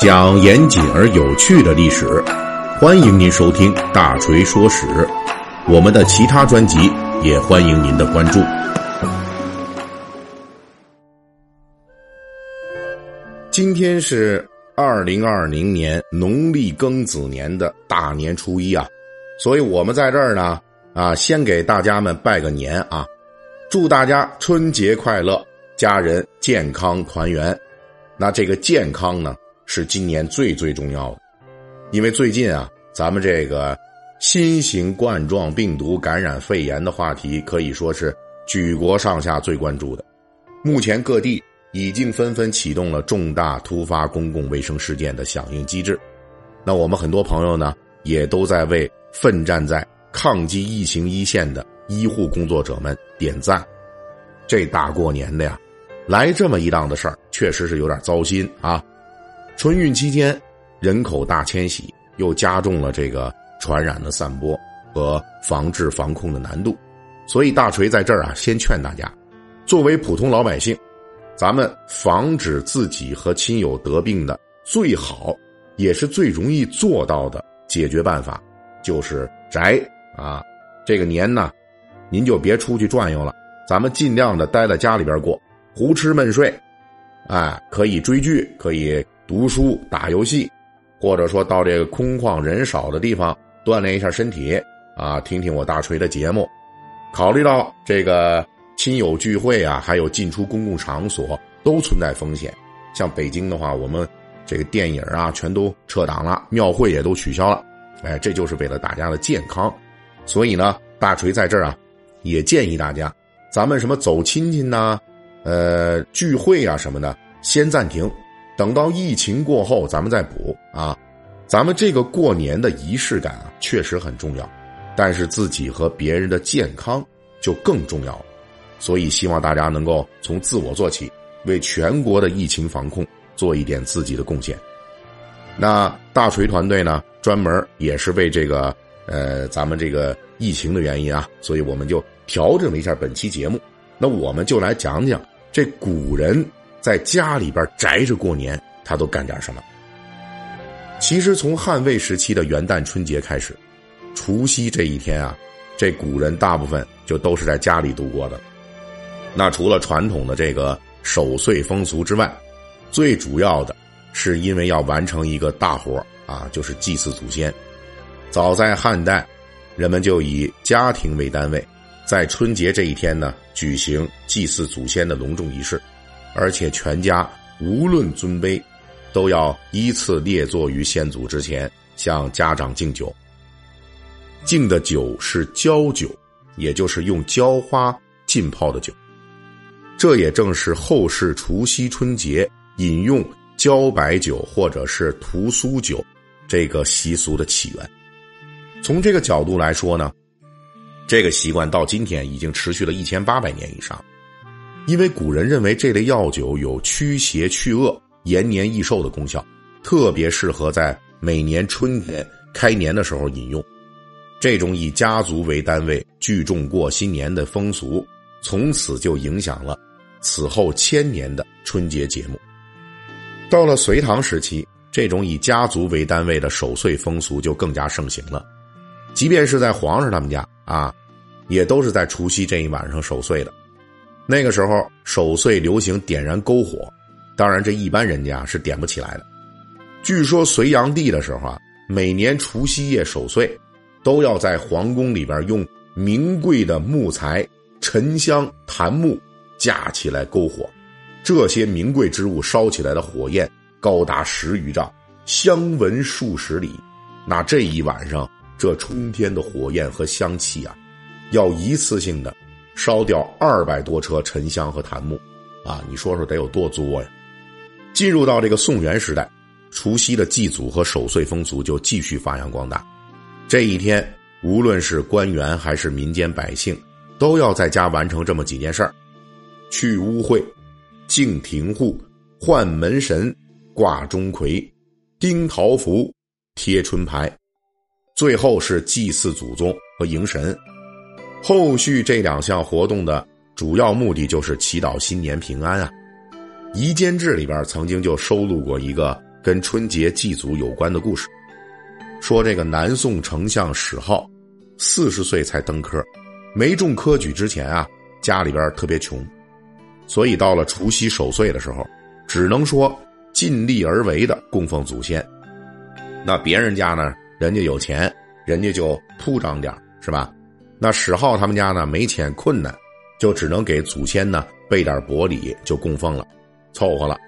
讲严谨而有趣的历史，欢迎您收听《大锤说史》。我们的其他专辑也欢迎您的关注。今天是二零二零年农历庚子年的大年初一啊，所以我们在这儿呢啊，先给大家们拜个年啊，祝大家春节快乐，家人健康团圆。那这个健康呢，是今年最最重要的，因为最近啊，咱们这个新型冠状病毒感染肺炎的话题可以说是举国上下最关注的。目前各地已经纷纷启动了重大突发公共卫生事件的响应机制。那我们很多朋友呢，也都在为奋战在抗击疫情一线的医护工作者们点赞。这大过年的呀！来这么一档的事儿，确实是有点糟心啊！春运期间，人口大迁徙又加重了这个传染的散播和防治防控的难度，所以大锤在这儿啊，先劝大家，作为普通老百姓，咱们防止自己和亲友得病的最好也是最容易做到的解决办法，就是宅啊！这个年呢，您就别出去转悠了，咱们尽量的待在家里边过。胡吃闷睡，哎，可以追剧，可以读书、打游戏，或者说到这个空旷人少的地方锻炼一下身体啊，听听我大锤的节目。考虑到这个亲友聚会啊，还有进出公共场所都存在风险，像北京的话，我们这个电影啊全都撤档了，庙会也都取消了，哎，这就是为了大家的健康。所以呢，大锤在这儿啊，也建议大家，咱们什么走亲戚呐？呃，聚会啊什么的，先暂停，等到疫情过后咱们再补啊。咱们这个过年的仪式感啊，确实很重要，但是自己和别人的健康就更重要。所以希望大家能够从自我做起，为全国的疫情防控做一点自己的贡献。那大锤团队呢，专门也是为这个呃咱们这个疫情的原因啊，所以我们就调整了一下本期节目。那我们就来讲讲。这古人在家里边宅着过年，他都干点什么？其实从汉魏时期的元旦春节开始，除夕这一天啊，这古人大部分就都是在家里度过的。那除了传统的这个守岁风俗之外，最主要的是因为要完成一个大活啊，就是祭祀祖先。早在汉代，人们就以家庭为单位。在春节这一天呢，举行祭祀祖先的隆重仪式，而且全家无论尊卑，都要依次列坐于先祖之前，向家长敬酒。敬的酒是焦酒，也就是用焦花浸泡的酒。这也正是后世除夕春节饮用焦白酒或者是屠苏酒这个习俗的起源。从这个角度来说呢。这个习惯到今天已经持续了一千八百年以上，因为古人认为这类药酒有驱邪去恶、延年益寿的功效，特别适合在每年春天开年的时候饮用。这种以家族为单位聚众过新年的风俗，从此就影响了此后千年的春节节目。到了隋唐时期，这种以家族为单位的守岁风俗就更加盛行了，即便是在皇上他们家啊。也都是在除夕这一晚上守岁的，那个时候守岁流行点燃篝火，当然这一般人家是点不起来的。据说隋炀帝的时候啊，每年除夕夜守岁，都要在皇宫里边用名贵的木材、沉香、檀木架起来篝火，这些名贵之物烧起来的火焰高达十余丈，香闻数十里。那这一晚上，这冲天的火焰和香气啊！要一次性的烧掉二百多车沉香和檀木，啊，你说说得有多作呀？进入到这个宋元时代，除夕的祭祖和守岁风俗就继续发扬光大。这一天，无论是官员还是民间百姓，都要在家完成这么几件事儿：去污秽、敬庭户、换门神、挂钟馗、钉桃符、贴春牌，最后是祭祀祖宗和迎神。后续这两项活动的主要目的就是祈祷新年平安啊。《夷坚志》里边曾经就收录过一个跟春节祭祖有关的故事。说这个南宋丞相史浩，四十岁才登科，没中科举之前啊，家里边特别穷，所以到了除夕守岁的时候，只能说尽力而为的供奉祖先。那别人家呢，人家有钱，人家就铺张点是吧？那史浩他们家呢，没钱困难，就只能给祖先呢备点薄礼，就供奉了，凑合了。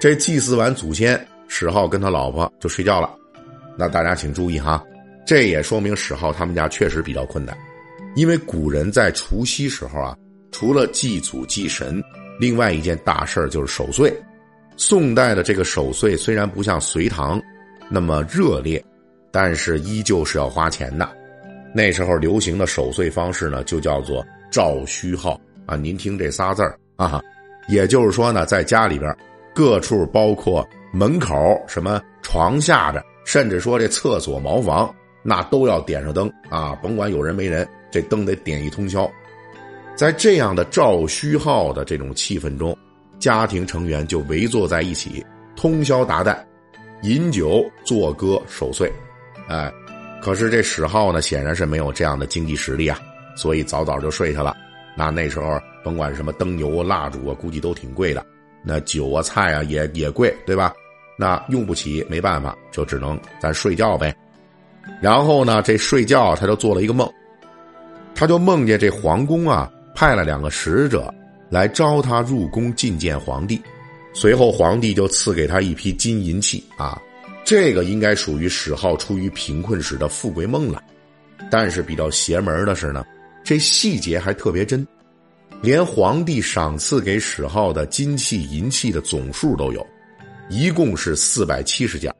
这祭祀完祖先，史浩跟他老婆就睡觉了。那大家请注意哈，这也说明史浩他们家确实比较困难，因为古人在除夕时候啊，除了祭祖祭神，另外一件大事就是守岁。宋代的这个守岁虽然不像隋唐那么热烈，但是依旧是要花钱的。那时候流行的守岁方式呢，就叫做照虚号啊。您听这仨字儿啊，也就是说呢，在家里边各处包括门口、什么床下着。甚至说这厕所、茅房，那都要点上灯啊！甭管有人没人，这灯得点一通宵。在这样的照虚号的这种气氛中，家庭成员就围坐在一起，通宵达旦，饮酒作歌守岁。哎，可是这史浩呢，显然是没有这样的经济实力啊，所以早早就睡下了。那那时候，甭管什么灯油、蜡烛啊，估计都挺贵的。那酒啊、菜啊，也也贵，对吧？那用不起，没办法，就只能咱睡觉呗。然后呢，这睡觉他就做了一个梦，他就梦见这皇宫啊派了两个使者来招他入宫觐见皇帝，随后皇帝就赐给他一批金银器啊。这个应该属于史浩出于贫困时的富贵梦了。但是比较邪门的是呢，这细节还特别真，连皇帝赏赐给史浩的金器银器的总数都有。一共是四百七十件。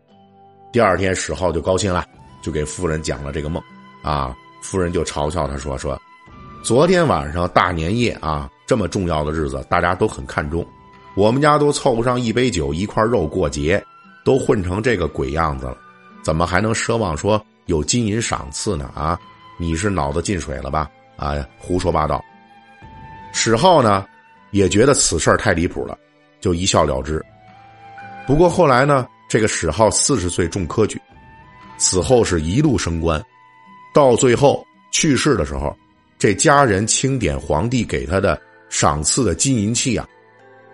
第二天史浩就高兴了，就给夫人讲了这个梦，啊，夫人就嘲笑他说：“说，昨天晚上大年夜啊，这么重要的日子，大家都很看重，我们家都凑不上一杯酒一块肉过节，都混成这个鬼样子了，怎么还能奢望说有金银赏赐呢？啊，你是脑子进水了吧？啊，胡说八道。”史浩呢，也觉得此事太离谱了，就一笑了之。不过后来呢，这个史浩四十岁中科举，此后是一路升官，到最后去世的时候，这家人清点皇帝给他的赏赐的金银器啊，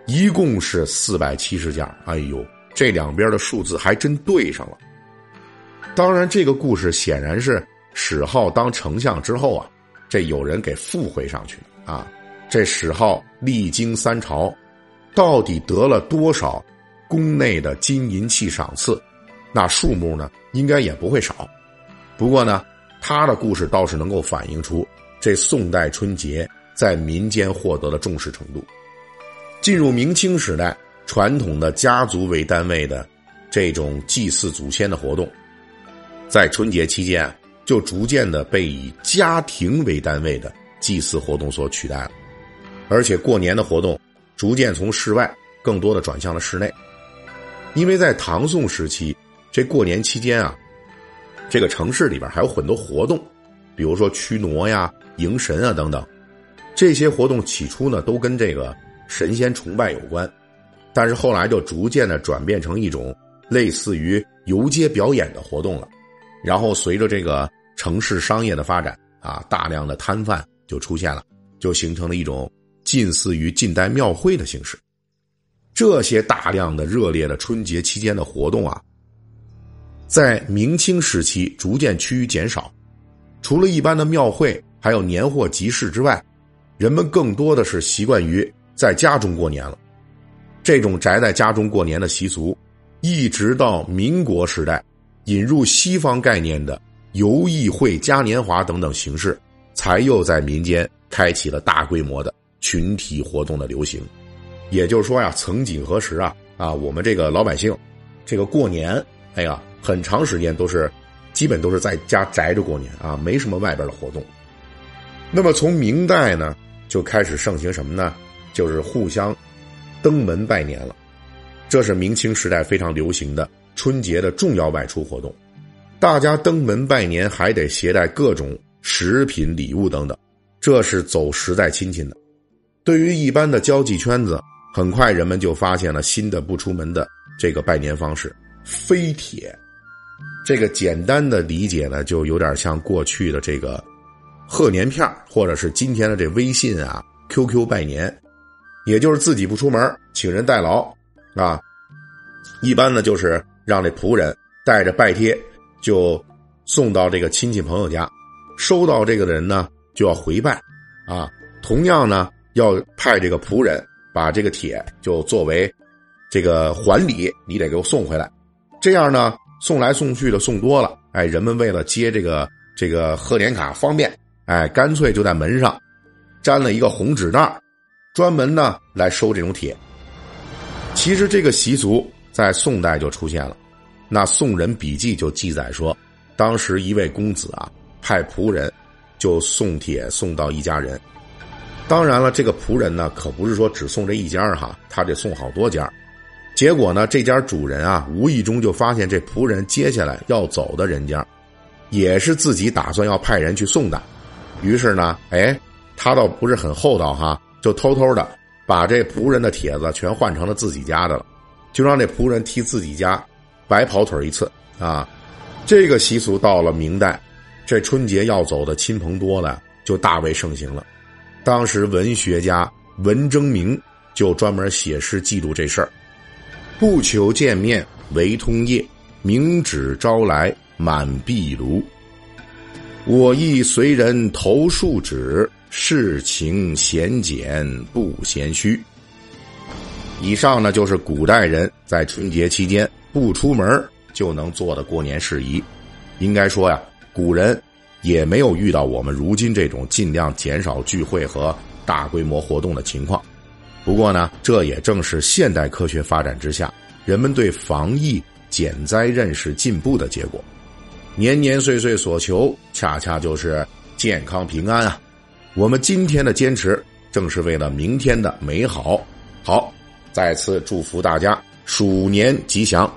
一共是四百七十件。哎呦，这两边的数字还真对上了。当然，这个故事显然是史浩当丞相之后啊，这有人给附会上去的啊。这史浩历经三朝，到底得了多少？宫内的金银器赏赐，那数目呢，应该也不会少。不过呢，他的故事倒是能够反映出这宋代春节在民间获得的重视程度。进入明清时代，传统的家族为单位的这种祭祀祖先的活动，在春节期间就逐渐的被以家庭为单位的祭祀活动所取代了。而且过年的活动逐渐从室外更多的转向了室内。因为在唐宋时期，这过年期间啊，这个城市里边还有很多活动，比如说驱魔呀、迎神啊等等。这些活动起初呢，都跟这个神仙崇拜有关，但是后来就逐渐的转变成一种类似于游街表演的活动了。然后随着这个城市商业的发展啊，大量的摊贩就出现了，就形成了一种近似于近代庙会的形式。这些大量的热烈的春节期间的活动啊，在明清时期逐渐趋于减少。除了一般的庙会，还有年货集市之外，人们更多的是习惯于在家中过年了。这种宅在家中过年的习俗，一直到民国时代，引入西方概念的游艺会、嘉年华等等形式，才又在民间开启了大规模的群体活动的流行。也就是说呀，曾几何时啊啊，我们这个老百姓，这个过年，哎呀，很长时间都是，基本都是在家宅着过年啊，没什么外边的活动。那么从明代呢，就开始盛行什么呢？就是互相登门拜年了。这是明清时代非常流行的春节的重要外出活动。大家登门拜年还得携带各种食品、礼物等等，这是走实在亲戚的。对于一般的交际圈子。很快，人们就发现了新的不出门的这个拜年方式，飞帖。这个简单的理解呢，就有点像过去的这个贺年片或者是今天的这微信啊、QQ 拜年，也就是自己不出门，请人代劳啊。一般呢，就是让这仆人带着拜帖，就送到这个亲戚朋友家，收到这个的人呢，就要回拜啊。同样呢，要派这个仆人把这个帖就作为这个还礼，你得给我送回来。这样呢。送来送去的送多了，哎，人们为了接这个这个贺年卡方便，哎，干脆就在门上粘了一个红纸袋，专门呢来收这种帖。其实这个习俗在宋代就出现了，那《宋人笔记》就记载说，当时一位公子啊派仆人就送帖送到一家人，当然了，这个仆人呢可不是说只送这一家哈，他得送好多家。结果呢，这家主人啊，无意中就发现这仆人接下来要走的人家，也是自己打算要派人去送的。于是呢，哎，他倒不是很厚道哈，就偷偷的把这仆人的帖子全换成了自己家的了，就让这仆人替自己家白跑腿一次啊。这个习俗到了明代，这春节要走的亲朋多了，就大为盛行了。当时文学家文征明就专门写诗记录这事儿。不求见面为通夜，明纸招来满壁炉。我亦随人投数纸，事情闲简不嫌虚。以上呢，就是古代人在春节期间不出门就能做的过年事宜。应该说呀，古人也没有遇到我们如今这种尽量减少聚会和大规模活动的情况。不过呢，这也正是现代科学发展之下，人们对防疫减灾认识进步的结果。年年岁岁所求，恰恰就是健康平安啊！我们今天的坚持，正是为了明天的美好。好，再次祝福大家鼠年吉祥。